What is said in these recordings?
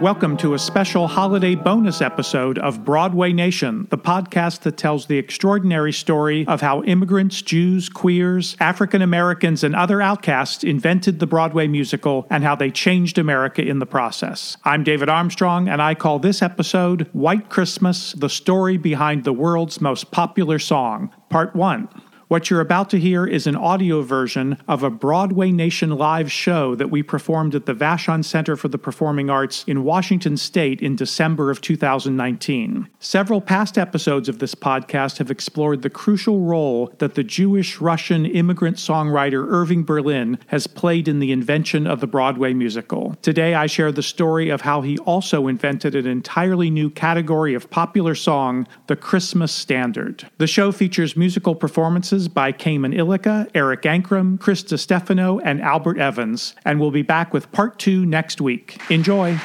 Welcome to a special holiday bonus episode of Broadway Nation, the podcast that tells the extraordinary story of how immigrants, Jews, queers, African Americans, and other outcasts invented the Broadway musical and how they changed America in the process. I'm David Armstrong, and I call this episode White Christmas The Story Behind the World's Most Popular Song, Part 1. What you're about to hear is an audio version of a Broadway Nation live show that we performed at the Vashon Center for the Performing Arts in Washington State in December of 2019. Several past episodes of this podcast have explored the crucial role that the Jewish Russian immigrant songwriter Irving Berlin has played in the invention of the Broadway musical. Today I share the story of how he also invented an entirely new category of popular song, the Christmas Standard. The show features musical performances by Cayman Ilika, Eric Ankrim, Chris DiStefano, and Albert Evans, and we'll be back with part two next week. Enjoy.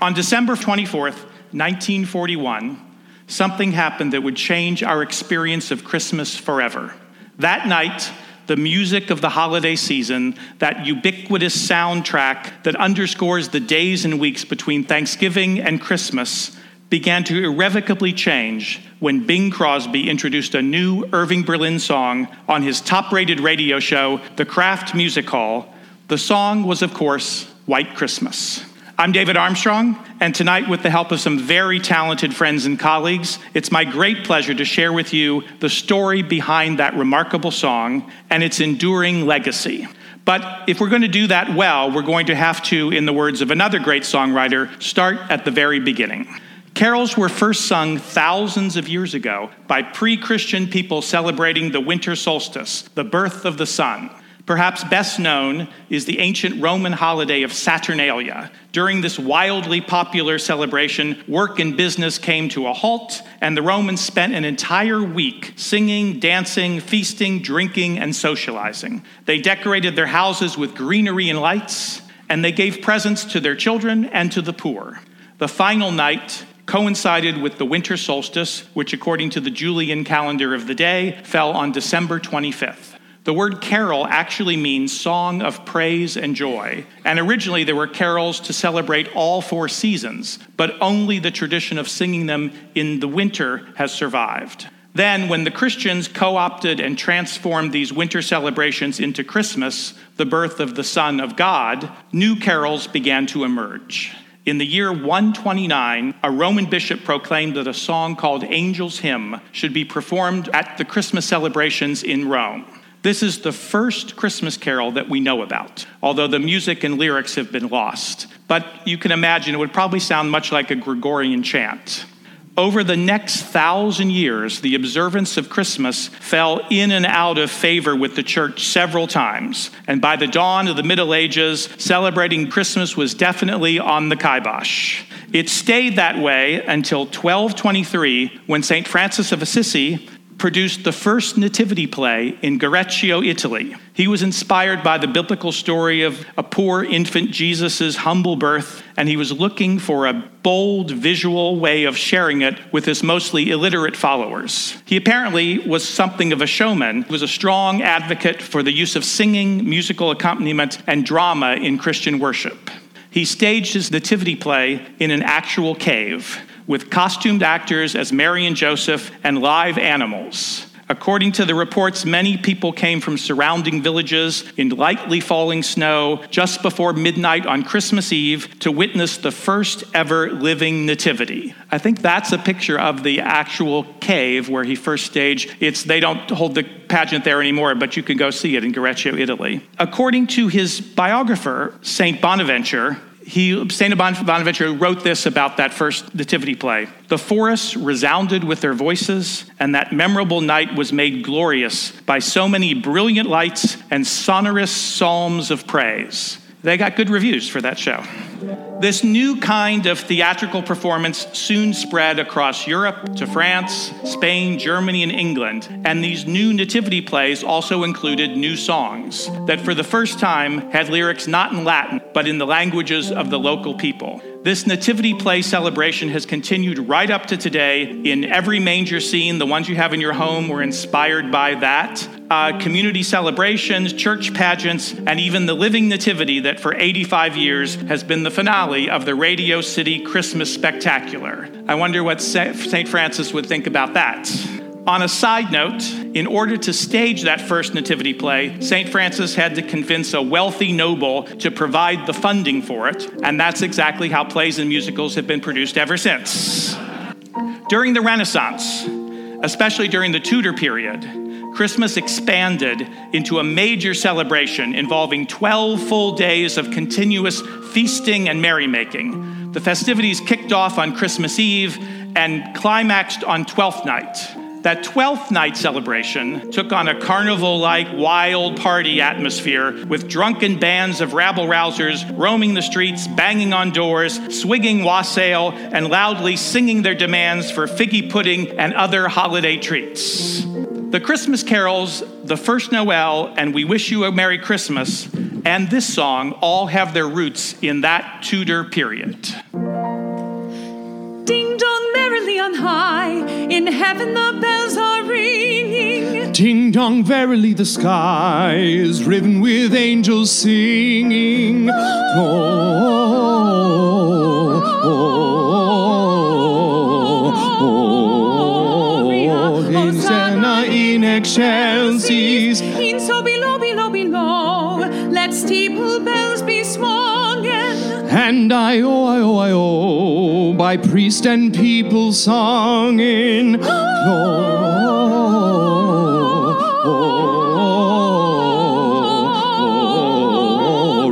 On December 24th, 1941, something happened that would change our experience of Christmas forever. That night, the music of the holiday season, that ubiquitous soundtrack that underscores the days and weeks between Thanksgiving and Christmas, began to irrevocably change when Bing Crosby introduced a new Irving Berlin song on his top rated radio show, The Kraft Music Hall. The song was, of course, White Christmas. I'm David Armstrong, and tonight, with the help of some very talented friends and colleagues, it's my great pleasure to share with you the story behind that remarkable song and its enduring legacy. But if we're going to do that well, we're going to have to, in the words of another great songwriter, start at the very beginning. Carols were first sung thousands of years ago by pre Christian people celebrating the winter solstice, the birth of the sun. Perhaps best known is the ancient Roman holiday of Saturnalia. During this wildly popular celebration, work and business came to a halt, and the Romans spent an entire week singing, dancing, feasting, drinking, and socializing. They decorated their houses with greenery and lights, and they gave presents to their children and to the poor. The final night, coincided with the winter solstice, which, according to the Julian calendar of the day, fell on December 25th. The word carol actually means song of praise and joy. And originally there were carols to celebrate all four seasons, but only the tradition of singing them in the winter has survived. Then, when the Christians co opted and transformed these winter celebrations into Christmas, the birth of the Son of God, new carols began to emerge. In the year 129, a Roman bishop proclaimed that a song called Angel's Hymn should be performed at the Christmas celebrations in Rome. This is the first Christmas carol that we know about, although the music and lyrics have been lost. but you can imagine it would probably sound much like a Gregorian chant. Over the next thousand years, the observance of Christmas fell in and out of favor with the church several times. And by the dawn of the Middle Ages, celebrating Christmas was definitely on the kibosh. It stayed that way until 1223, when St. Francis of Assisi produced the first nativity play in Greccio, Italy. He was inspired by the biblical story of a poor infant Jesus' humble birth, and he was looking for a bold visual way of sharing it with his mostly illiterate followers. He apparently was something of a showman, he was a strong advocate for the use of singing, musical accompaniment, and drama in Christian worship. He staged his nativity play in an actual cave with costumed actors as Mary and Joseph and live animals. According to the reports, many people came from surrounding villages in lightly falling snow just before midnight on Christmas Eve to witness the first ever living nativity. I think that's a picture of the actual cave where he first staged. It's they don't hold the pageant there anymore, but you can go see it in Greccio, Italy. According to his biographer, Saint Bonaventure, he, St. Bonaventure wrote this about that first nativity play. The forests resounded with their voices, and that memorable night was made glorious by so many brilliant lights and sonorous psalms of praise. They got good reviews for that show. This new kind of theatrical performance soon spread across Europe to France, Spain, Germany, and England. And these new nativity plays also included new songs that, for the first time, had lyrics not in Latin, but in the languages of the local people. This nativity play celebration has continued right up to today. In every manger scene, the ones you have in your home were inspired by that. Uh, community celebrations, church pageants, and even the living nativity that for 85 years has been the finale of the Radio City Christmas Spectacular. I wonder what St. Francis would think about that. On a side note, in order to stage that first nativity play, St. Francis had to convince a wealthy noble to provide the funding for it, and that's exactly how plays and musicals have been produced ever since. During the Renaissance, especially during the Tudor period, Christmas expanded into a major celebration involving 12 full days of continuous feasting and merrymaking. The festivities kicked off on Christmas Eve and climaxed on Twelfth Night. That 12th night celebration took on a carnival like wild party atmosphere with drunken bands of rabble rousers roaming the streets, banging on doors, swigging wassail, and loudly singing their demands for figgy pudding and other holiday treats. The Christmas carols, The First Noel, and We Wish You a Merry Christmas, and this song all have their roots in that Tudor period In heaven the bells are ringing. Ding dong, verily the sky is riven with angels singing. oh, oh, oh, Hosanna in excelsis. In so below, below, below. Let steeple bells be swung. And I, oh, I, oh, I, oh by priest and people sung in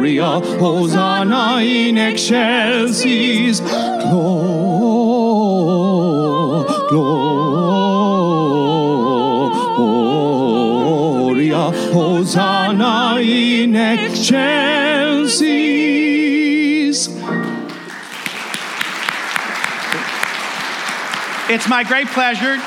Gloria, Hosanna in excelsis, Gloria, Hosanna in excelsis. It's my great pleasure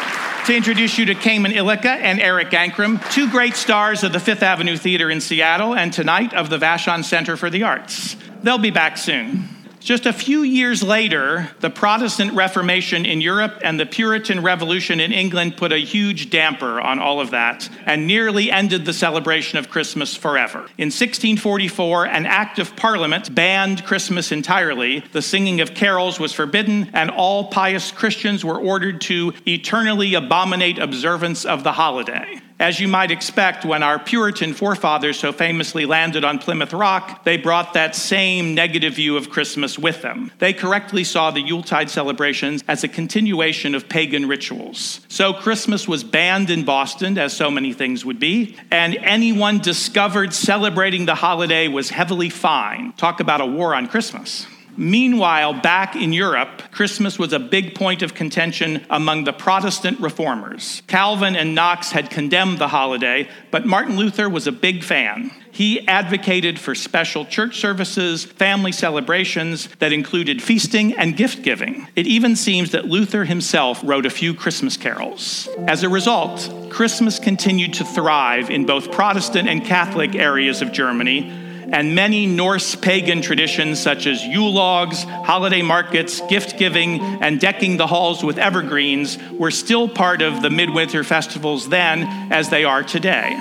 to introduce you to Cayman Ilika and Eric Ankrim, two great stars of the Fifth Avenue Theater in Seattle and tonight of the Vashon Center for the Arts. They'll be back soon. Just a few years later, the Protestant Reformation in Europe and the Puritan Revolution in England put a huge damper on all of that and nearly ended the celebration of Christmas forever. In 1644, an act of parliament banned Christmas entirely. The singing of carols was forbidden, and all pious Christians were ordered to eternally abominate observance of the holiday. As you might expect, when our Puritan forefathers so famously landed on Plymouth Rock, they brought that same negative view of Christmas with them. They correctly saw the Yuletide celebrations as a continuation of pagan rituals. So Christmas was banned in Boston, as so many things would be, and anyone discovered celebrating the holiday was heavily fined. Talk about a war on Christmas. Meanwhile, back in Europe, Christmas was a big point of contention among the Protestant reformers. Calvin and Knox had condemned the holiday, but Martin Luther was a big fan. He advocated for special church services, family celebrations that included feasting and gift giving. It even seems that Luther himself wrote a few Christmas carols. As a result, Christmas continued to thrive in both Protestant and Catholic areas of Germany and many Norse pagan traditions such as Yule logs, holiday markets, gift giving, and decking the halls with evergreens were still part of the midwinter festivals then as they are today.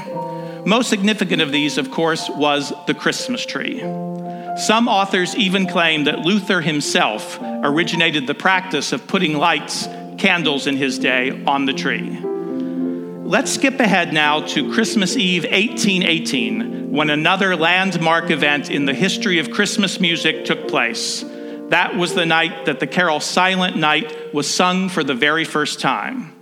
Most significant of these, of course, was the Christmas tree. Some authors even claim that Luther himself originated the practice of putting lights, candles in his day, on the tree. Let's skip ahead now to Christmas Eve 1818, when another landmark event in the history of Christmas music took place. That was the night that the carol Silent Night was sung for the very first time.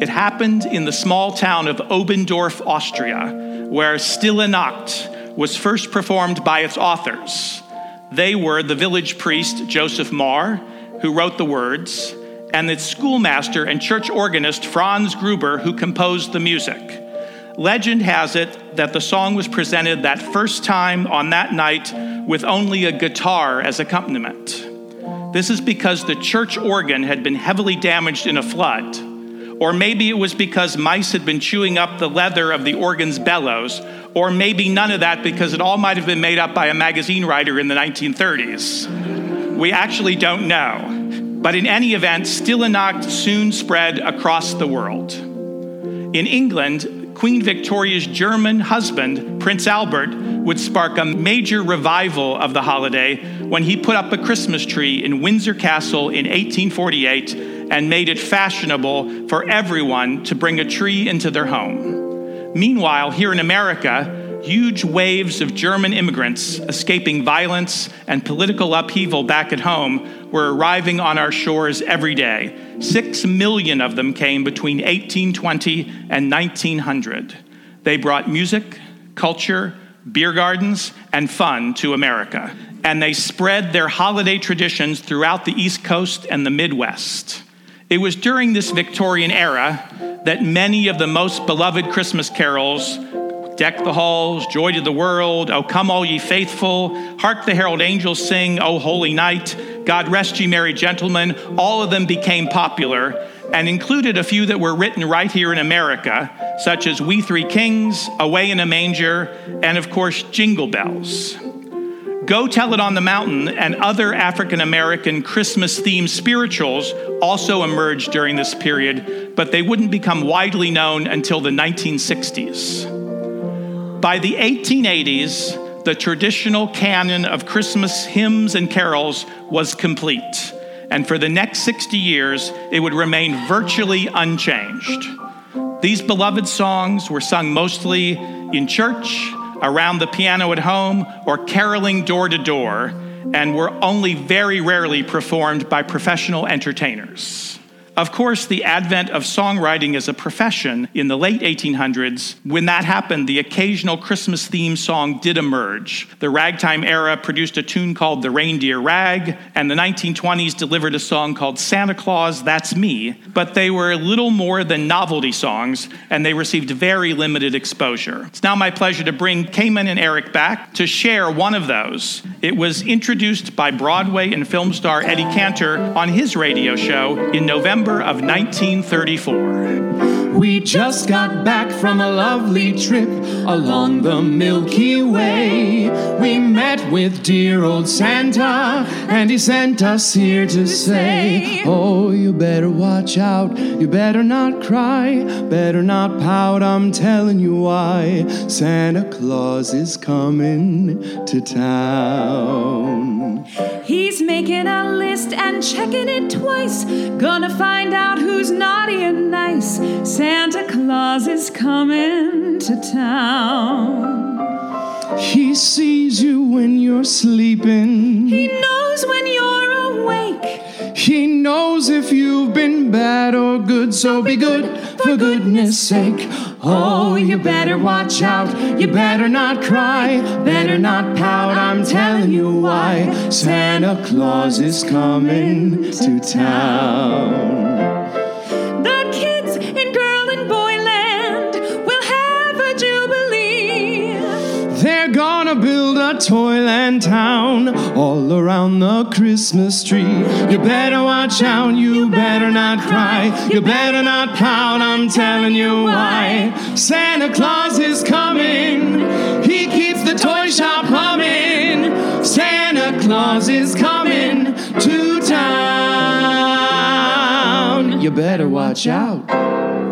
It happened in the small town of Oberndorf, Austria, where Stille Nacht was first performed by its authors. They were the village priest Joseph Mohr, who wrote the words, and its schoolmaster and church organist Franz Gruber, who composed the music. Legend has it that the song was presented that first time on that night with only a guitar as accompaniment. This is because the church organ had been heavily damaged in a flood. Or maybe it was because mice had been chewing up the leather of the organ's bellows. Or maybe none of that because it all might have been made up by a magazine writer in the 1930s. We actually don't know. But in any event, Stille Nacht soon spread across the world. In England, Queen Victoria's German husband, Prince Albert, would spark a major revival of the holiday when he put up a Christmas tree in Windsor Castle in 1848 and made it fashionable for everyone to bring a tree into their home. Meanwhile, here in America, huge waves of German immigrants escaping violence and political upheaval back at home were arriving on our shores every day. Six million of them came between 1820 and 1900. They brought music, culture, beer gardens, and fun to America. And they spread their holiday traditions throughout the East Coast and the Midwest. It was during this Victorian era that many of the most beloved Christmas carols Deck the halls, joy to the world, O come all ye faithful, hark the herald angels sing, O holy night, God rest ye merry gentlemen, all of them became popular and included a few that were written right here in America, such as We Three Kings, Away in a Manger, and of course, Jingle Bells. Go Tell It on the Mountain and other African American Christmas themed spirituals also emerged during this period, but they wouldn't become widely known until the 1960s. By the 1880s, the traditional canon of Christmas hymns and carols was complete, and for the next 60 years, it would remain virtually unchanged. These beloved songs were sung mostly in church, around the piano at home, or caroling door to door, and were only very rarely performed by professional entertainers. Of course, the advent of songwriting as a profession in the late 1800s, when that happened, the occasional Christmas theme song did emerge. The ragtime era produced a tune called The Reindeer Rag, and the 1920s delivered a song called Santa Claus, That's Me, but they were little more than novelty songs, and they received very limited exposure. It's now my pleasure to bring Cayman and Eric back to share one of those. It was introduced by Broadway and film star Eddie Cantor on his radio show in November of 1934. We just got back from a lovely trip along the Milky Way. We met with dear old Santa, and he sent us here to say, Oh, you better watch out, you better not cry, better not pout, I'm telling you why. Santa Claus is coming to town. He's making a list and checking it twice. Gonna find out who's naughty and nice. Santa Claus is coming to town. He sees you when you're sleeping. He knows when you're awake. He knows if you've been bad or good, so be good for goodness sake. Oh, you better watch out, you better not cry, better not pout, I'm telling you why. Santa Claus is coming to town. Toyland town all around the Christmas tree. You better watch out, you better not cry, you better not pout, I'm telling you why. Santa Claus is coming, he keeps the toy shop humming. Santa Claus is coming to town. You better watch out.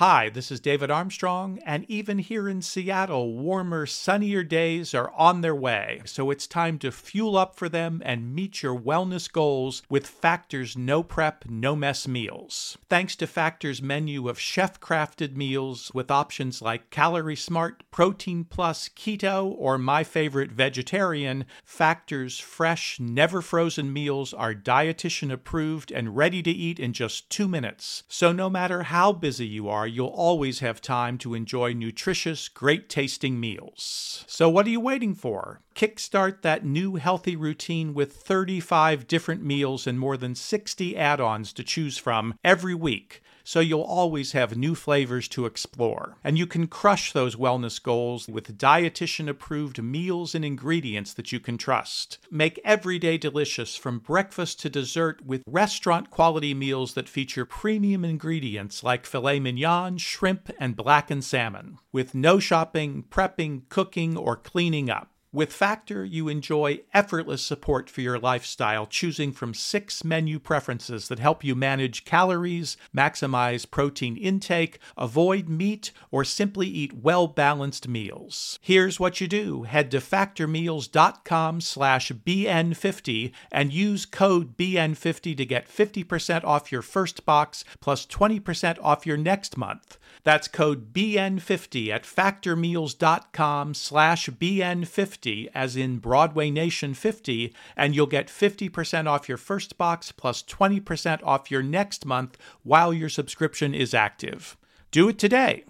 Hi, this is David Armstrong, and even here in Seattle, warmer, sunnier days are on their way. So it's time to fuel up for them and meet your wellness goals with Factor's no prep, no mess meals. Thanks to Factor's menu of chef crafted meals with options like Calorie Smart, Protein Plus, Keto, or my favorite, Vegetarian, Factor's fresh, never frozen meals are dietitian approved and ready to eat in just two minutes. So no matter how busy you are, you'll always have time to enjoy nutritious, great tasting meals. So, what are you waiting for? Kickstart that new healthy routine with 35 different meals and more than 60 add ons to choose from every week so you'll always have new flavors to explore. And you can crush those wellness goals with dietitian approved meals and ingredients that you can trust. Make every day delicious from breakfast to dessert with restaurant quality meals that feature premium ingredients like filet mignon, shrimp, and blackened salmon, with no shopping, prepping, cooking, or cleaning up. With Factor, you enjoy effortless support for your lifestyle, choosing from six menu preferences that help you manage calories, maximize protein intake, avoid meat, or simply eat well-balanced meals. Here's what you do. Head to factormeals.com slash BN50 and use code BN50 to get 50% off your first box plus 20% off your next month. That's code BN50 at factormeals.com slash BN50, as in Broadway Nation 50, and you'll get 50% off your first box plus 20% off your next month while your subscription is active. Do it today.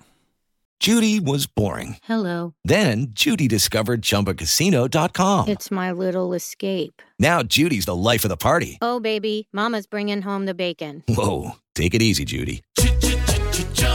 Judy was boring. Hello. Then Judy discovered ChumbaCasino.com. It's my little escape. Now Judy's the life of the party. Oh, baby, Mama's bringing home the bacon. Whoa, take it easy, Judy.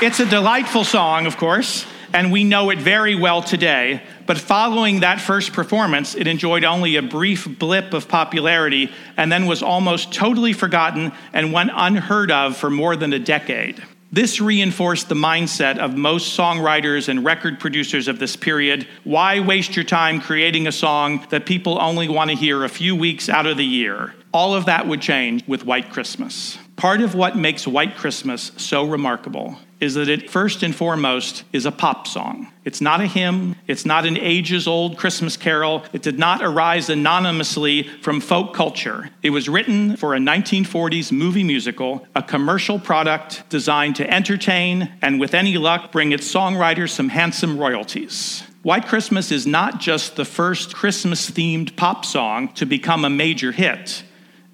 It's a delightful song, of course, and we know it very well today. But following that first performance, it enjoyed only a brief blip of popularity and then was almost totally forgotten and went unheard of for more than a decade. This reinforced the mindset of most songwriters and record producers of this period. Why waste your time creating a song that people only want to hear a few weeks out of the year? All of that would change with White Christmas. Part of what makes White Christmas so remarkable is that it first and foremost is a pop song. It's not a hymn, it's not an ages old Christmas carol. It did not arise anonymously from folk culture. It was written for a 1940s movie musical, a commercial product designed to entertain and, with any luck, bring its songwriters some handsome royalties. White Christmas is not just the first Christmas themed pop song to become a major hit,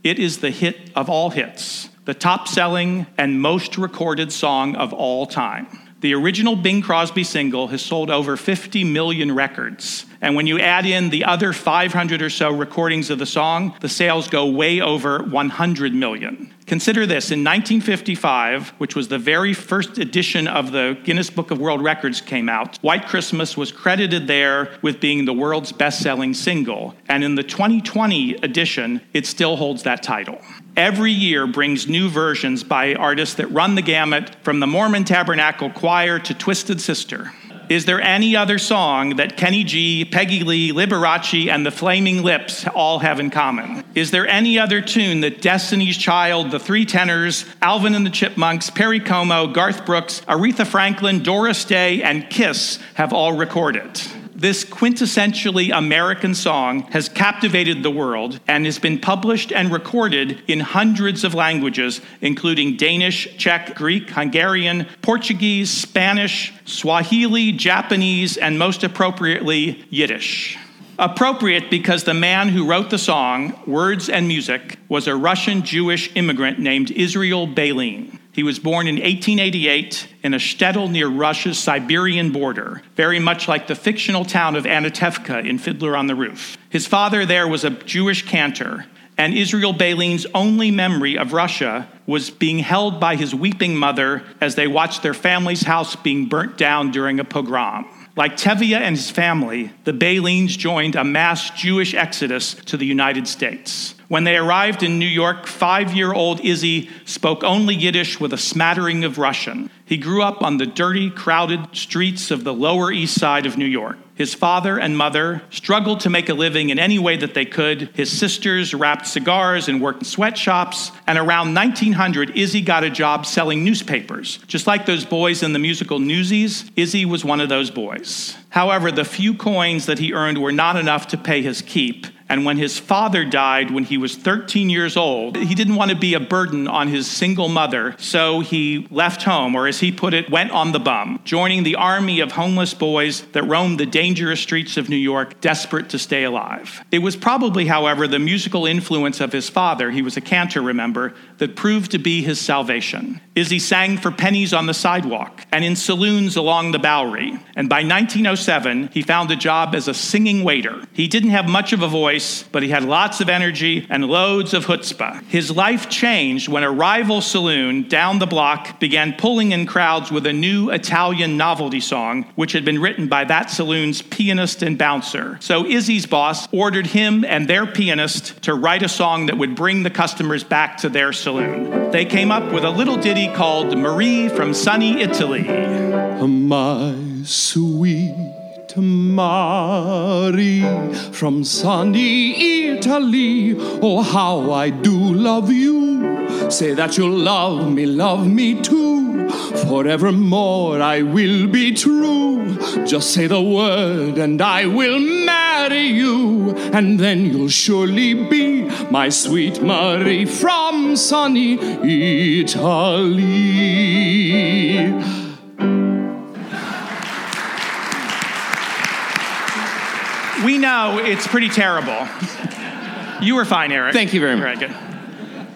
it is the hit of all hits the top selling and most recorded song of all time. The original Bing Crosby single has sold over 50 million records. And when you add in the other 500 or so recordings of the song, the sales go way over 100 million. Consider this in 1955, which was the very first edition of the Guinness Book of World Records came out, White Christmas was credited there with being the world's best selling single. And in the 2020 edition, it still holds that title. Every year brings new versions by artists that run the gamut from the Mormon Tabernacle Choir to Twisted Sister. Is there any other song that Kenny G, Peggy Lee, Liberace, and the Flaming Lips all have in common? Is there any other tune that Destiny's Child, the Three Tenors, Alvin and the Chipmunks, Perry Como, Garth Brooks, Aretha Franklin, Doris Day, and Kiss have all recorded? This quintessentially American song has captivated the world and has been published and recorded in hundreds of languages, including Danish, Czech, Greek, Hungarian, Portuguese, Spanish, Swahili, Japanese, and most appropriately, Yiddish. Appropriate because the man who wrote the song, words and music, was a Russian Jewish immigrant named Israel Beilin. He was born in 1888 in a shtetl near Russia's Siberian border, very much like the fictional town of Anatevka in Fiddler on the Roof. His father there was a Jewish cantor, and Israel Beilin's only memory of Russia was being held by his weeping mother as they watched their family's house being burnt down during a pogrom. Like Tevye and his family, the Beilins joined a mass Jewish exodus to the United States. When they arrived in New York, five year old Izzy spoke only Yiddish with a smattering of Russian. He grew up on the dirty, crowded streets of the Lower East Side of New York. His father and mother struggled to make a living in any way that they could. His sisters wrapped cigars and worked in sweatshops. And around 1900, Izzy got a job selling newspapers. Just like those boys in the musical Newsies, Izzy was one of those boys. However, the few coins that he earned were not enough to pay his keep. And when his father died when he was 13 years old, he didn't want to be a burden on his single mother, so he left home, or as he put it, went on the bum, joining the army of homeless boys that roamed the dangerous streets of New York, desperate to stay alive. It was probably, however, the musical influence of his father, he was a cantor, remember, that proved to be his salvation. Izzy sang for pennies on the sidewalk and in saloons along the Bowery. And by 1907, he found a job as a singing waiter. He didn't have much of a voice but he had lots of energy and loads of chutzpah. His life changed when a rival saloon down the block began pulling in crowds with a new Italian novelty song, which had been written by that saloon's pianist and bouncer. So Izzy's boss ordered him and their pianist to write a song that would bring the customers back to their saloon. They came up with a little ditty called Marie from sunny Italy. My sweet Marie from sunny Italy. Oh, how I do love you. Say that you'll love me, love me too. Forevermore I will be true. Just say the word and I will marry you. And then you'll surely be my sweet Marie from sunny Italy. We know it's pretty terrible. You were fine, Eric. Thank you very much. Right, good.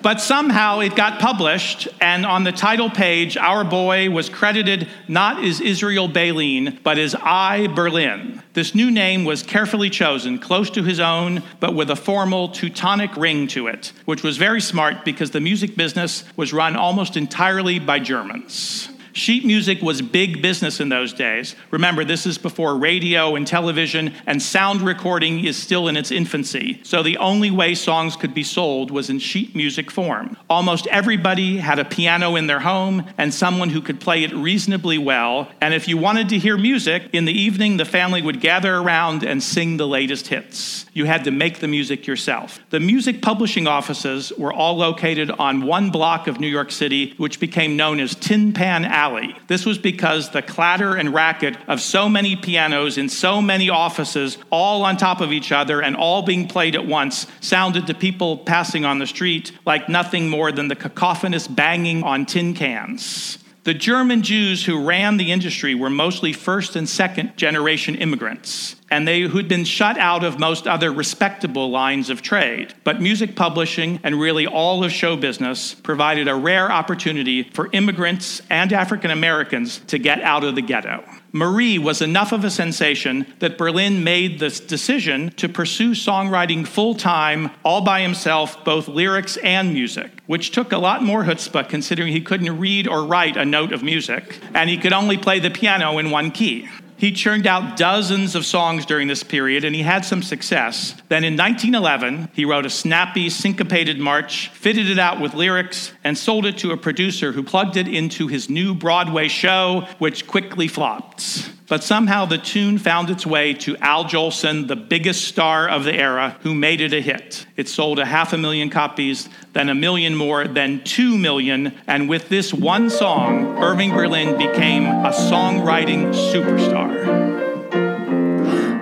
But somehow it got published, and on the title page, our boy was credited not as Israel Beilin, but as I Berlin. This new name was carefully chosen, close to his own, but with a formal Teutonic ring to it, which was very smart because the music business was run almost entirely by Germans. Sheet music was big business in those days. Remember, this is before radio and television, and sound recording is still in its infancy. So the only way songs could be sold was in sheet music form. Almost everybody had a piano in their home and someone who could play it reasonably well. And if you wanted to hear music, in the evening the family would gather around and sing the latest hits. You had to make the music yourself. The music publishing offices were all located on one block of New York City, which became known as Tin Pan Alley. This was because the clatter and racket of so many pianos in so many offices, all on top of each other and all being played at once, sounded to people passing on the street like nothing more than the cacophonous banging on tin cans. The German Jews who ran the industry were mostly first and second generation immigrants, and they who'd been shut out of most other respectable lines of trade. But music publishing and really all of show business provided a rare opportunity for immigrants and African Americans to get out of the ghetto. Marie was enough of a sensation that Berlin made the decision to pursue songwriting full time, all by himself, both lyrics and music, which took a lot more chutzpah considering he couldn't read or write a note of music, and he could only play the piano in one key. He churned out dozens of songs during this period and he had some success. Then in 1911, he wrote a snappy, syncopated march, fitted it out with lyrics, and sold it to a producer who plugged it into his new Broadway show, which quickly flopped. But somehow the tune found its way to Al Jolson, the biggest star of the era, who made it a hit. It sold a half a million copies, then a million more, then two million. And with this one song, Irving Berlin became a songwriting superstar.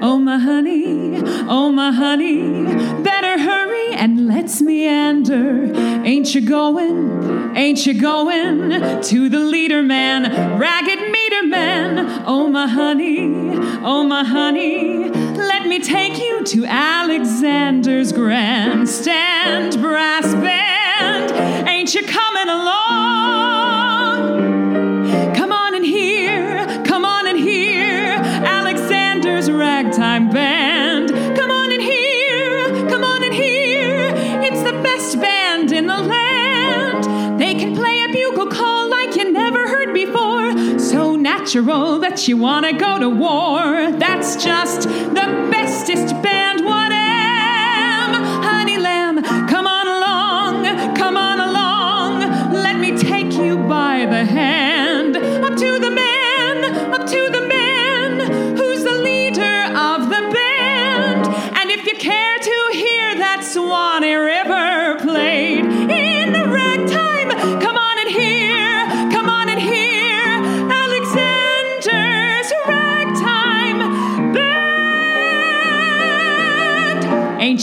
Oh, my honey, oh, my honey, better hurry and let's meander. Ain't you going, ain't you going to the leader man, ragged my honey, oh, my honey, let me take you to Alexander's grandstand brass band. Ain't you coming along? Natural that you want to go to war. That's just the bestest band.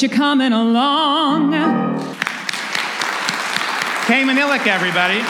You coming along? Cayman Ilika, everybody.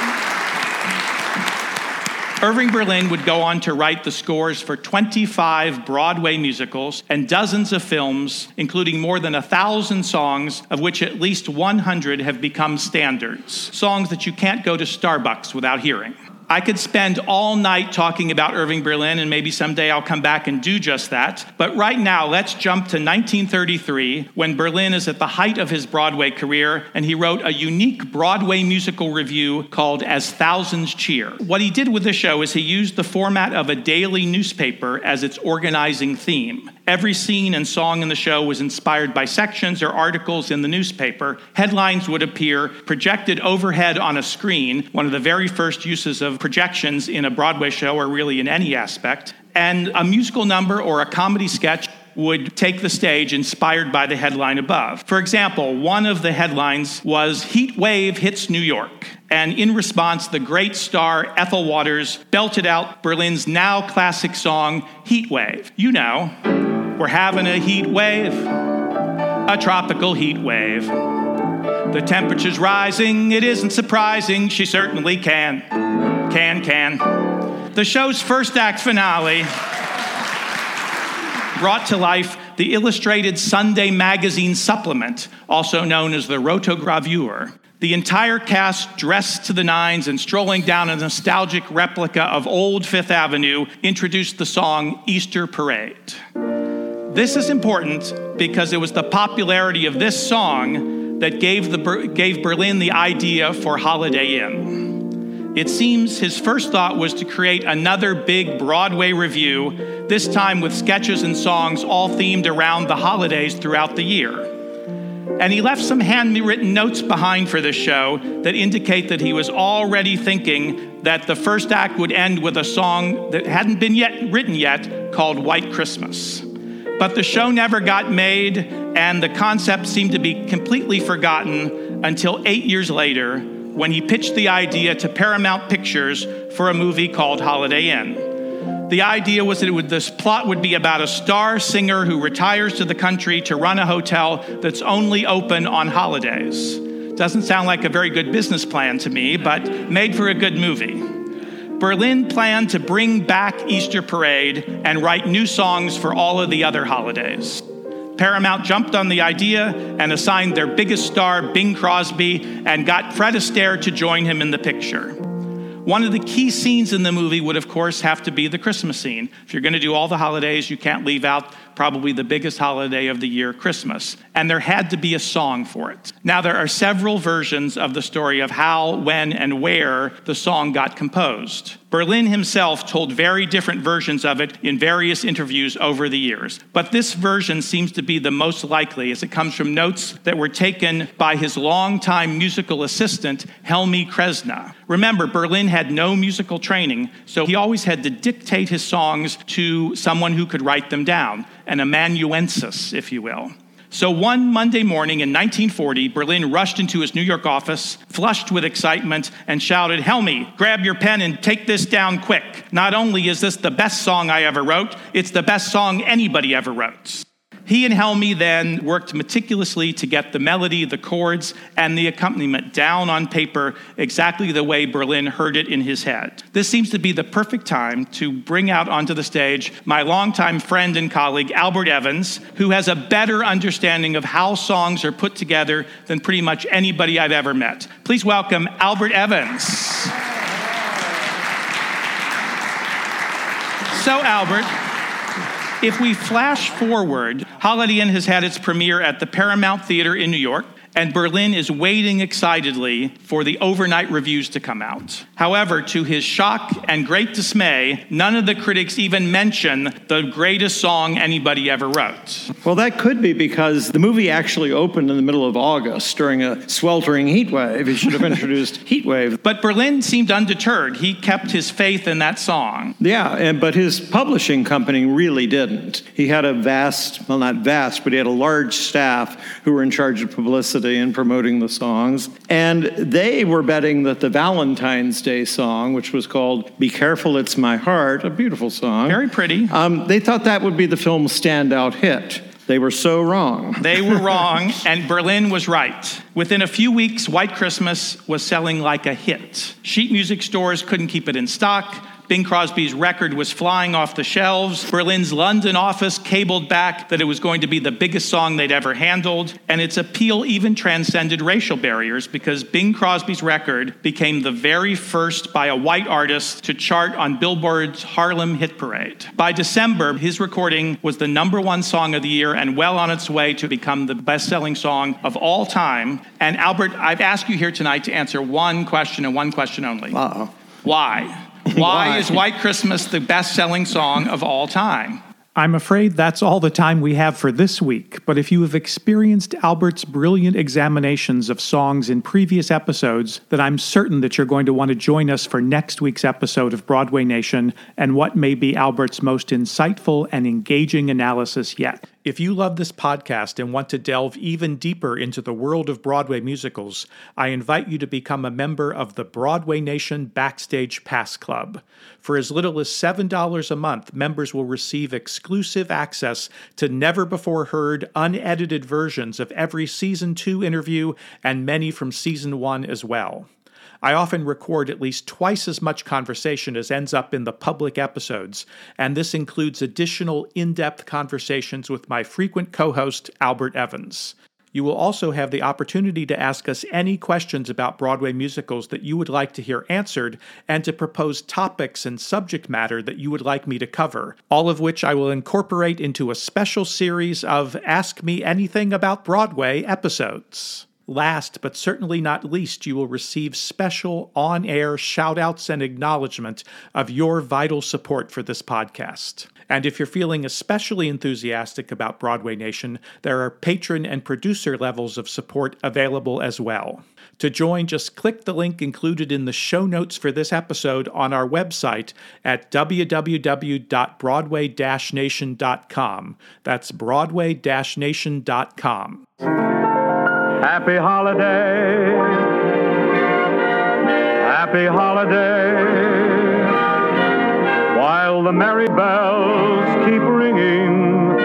Irving Berlin would go on to write the scores for 25 Broadway musicals and dozens of films, including more than a thousand songs, of which at least 100 have become standards. Songs that you can't go to Starbucks without hearing. I could spend all night talking about Irving Berlin, and maybe someday I'll come back and do just that. But right now, let's jump to 1933 when Berlin is at the height of his Broadway career, and he wrote a unique Broadway musical revue called As Thousands Cheer. What he did with the show is he used the format of a daily newspaper as its organizing theme. Every scene and song in the show was inspired by sections or articles in the newspaper. Headlines would appear projected overhead on a screen, one of the very first uses of projections in a Broadway show or really in any aspect. And a musical number or a comedy sketch would take the stage inspired by the headline above. For example, one of the headlines was Heat Wave Hits New York. And in response, the great star Ethel Waters belted out Berlin's now classic song, Heat Wave. You know, we're having a heat wave, a tropical heat wave. The temperature's rising, it isn't surprising, she certainly can. Can, can. The show's first act finale brought to life the illustrated Sunday magazine supplement, also known as the Rotogravure. The entire cast, dressed to the nines and strolling down a nostalgic replica of old Fifth Avenue, introduced the song Easter Parade. This is important because it was the popularity of this song that gave, the, gave Berlin the idea for Holiday Inn. It seems his first thought was to create another big Broadway revue, this time with sketches and songs all themed around the holidays throughout the year. And he left some handwritten notes behind for this show that indicate that he was already thinking that the first act would end with a song that hadn't been yet written yet called White Christmas. But the show never got made, and the concept seemed to be completely forgotten until eight years later when he pitched the idea to Paramount Pictures for a movie called Holiday Inn. The idea was that would, this plot would be about a star singer who retires to the country to run a hotel that's only open on holidays. Doesn't sound like a very good business plan to me, but made for a good movie. Berlin planned to bring back Easter Parade and write new songs for all of the other holidays. Paramount jumped on the idea and assigned their biggest star, Bing Crosby, and got Fred Astaire to join him in the picture. One of the key scenes in the movie would, of course, have to be the Christmas scene. If you're going to do all the holidays, you can't leave out probably the biggest holiday of the year, Christmas. And there had to be a song for it. Now, there are several versions of the story of how, when, and where the song got composed. Berlin himself told very different versions of it in various interviews over the years. But this version seems to be the most likely as it comes from notes that were taken by his longtime musical assistant, Helmy Kresa. Remember, Berlin had no musical training, so he always had to dictate his songs to someone who could write them down, an amanuensis, if you will. So one Monday morning in 1940, Berlin rushed into his New York office, flushed with excitement, and shouted, Helmy, grab your pen and take this down quick. Not only is this the best song I ever wrote, it's the best song anybody ever wrote. He and Helmy then worked meticulously to get the melody, the chords, and the accompaniment down on paper exactly the way Berlin heard it in his head. This seems to be the perfect time to bring out onto the stage my longtime friend and colleague, Albert Evans, who has a better understanding of how songs are put together than pretty much anybody I've ever met. Please welcome Albert Evans. So, Albert, if we flash forward, Holiday Inn has had its premiere at the Paramount Theater in New York and Berlin is waiting excitedly for the overnight reviews to come out. However, to his shock and great dismay, none of the critics even mention the greatest song anybody ever wrote. Well, that could be because the movie actually opened in the middle of August during a sweltering heat wave. He should have introduced Heat Wave. But Berlin seemed undeterred. He kept his faith in that song. Yeah, and, but his publishing company really didn't. He had a vast, well, not vast, but he had a large staff who were in charge of publicity in promoting the songs. And they were betting that the Valentine's Day song, which was called Be Careful It's My Heart, a beautiful song. Very pretty. Um, they thought that would be the film's standout hit. They were so wrong. They were wrong, and Berlin was right. Within a few weeks, White Christmas was selling like a hit. Sheet music stores couldn't keep it in stock. Bing Crosby's record was flying off the shelves. Berlin's London office cabled back that it was going to be the biggest song they'd ever handled, and its appeal even transcended racial barriers because Bing Crosby's record became the very first by a white artist to chart on Billboard's Harlem Hit Parade. By December, his recording was the number one song of the year and well on its way to become the best selling song of all time. And Albert, I've asked you here tonight to answer one question and one question only. Uh-oh. Why? Why is White Christmas the best selling song of all time? I'm afraid that's all the time we have for this week, but if you have experienced Albert's brilliant examinations of songs in previous episodes, then I'm certain that you're going to want to join us for next week's episode of Broadway Nation and what may be Albert's most insightful and engaging analysis yet. If you love this podcast and want to delve even deeper into the world of Broadway musicals, I invite you to become a member of the Broadway Nation Backstage Pass Club. For as little as $7 a month, members will receive exclusive access to never before heard, unedited versions of every season 2 interview and many from season 1 as well. I often record at least twice as much conversation as ends up in the public episodes, and this includes additional in depth conversations with my frequent co host, Albert Evans. You will also have the opportunity to ask us any questions about Broadway musicals that you would like to hear answered and to propose topics and subject matter that you would like me to cover, all of which I will incorporate into a special series of Ask Me Anything About Broadway episodes. Last but certainly not least, you will receive special on air shout outs and acknowledgement of your vital support for this podcast. And if you're feeling especially enthusiastic about Broadway Nation, there are patron and producer levels of support available as well. To join, just click the link included in the show notes for this episode on our website at www.broadway nation.com. That's broadway nation.com. Happy holiday. Happy holiday. While the merry bells keep ringing,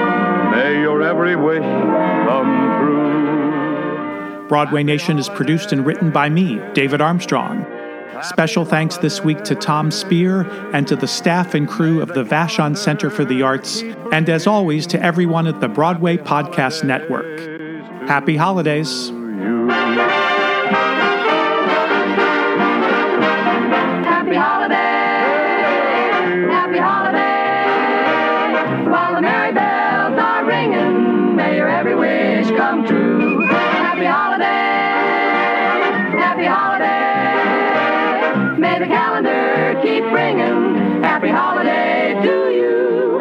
may your every wish come true. Broadway Nation is produced and written by me, David Armstrong. Special thanks this week to Tom Spear and to the staff and crew of the Vashon Center for the Arts, and as always, to everyone at the Broadway Podcast Network. Happy holidays. Happy holidays. Happy holidays. While the merry bells are ringing, may your every wish come true. Happy holidays. Happy holidays. May the calendar keep ringing. Happy holiday to you.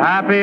Happy.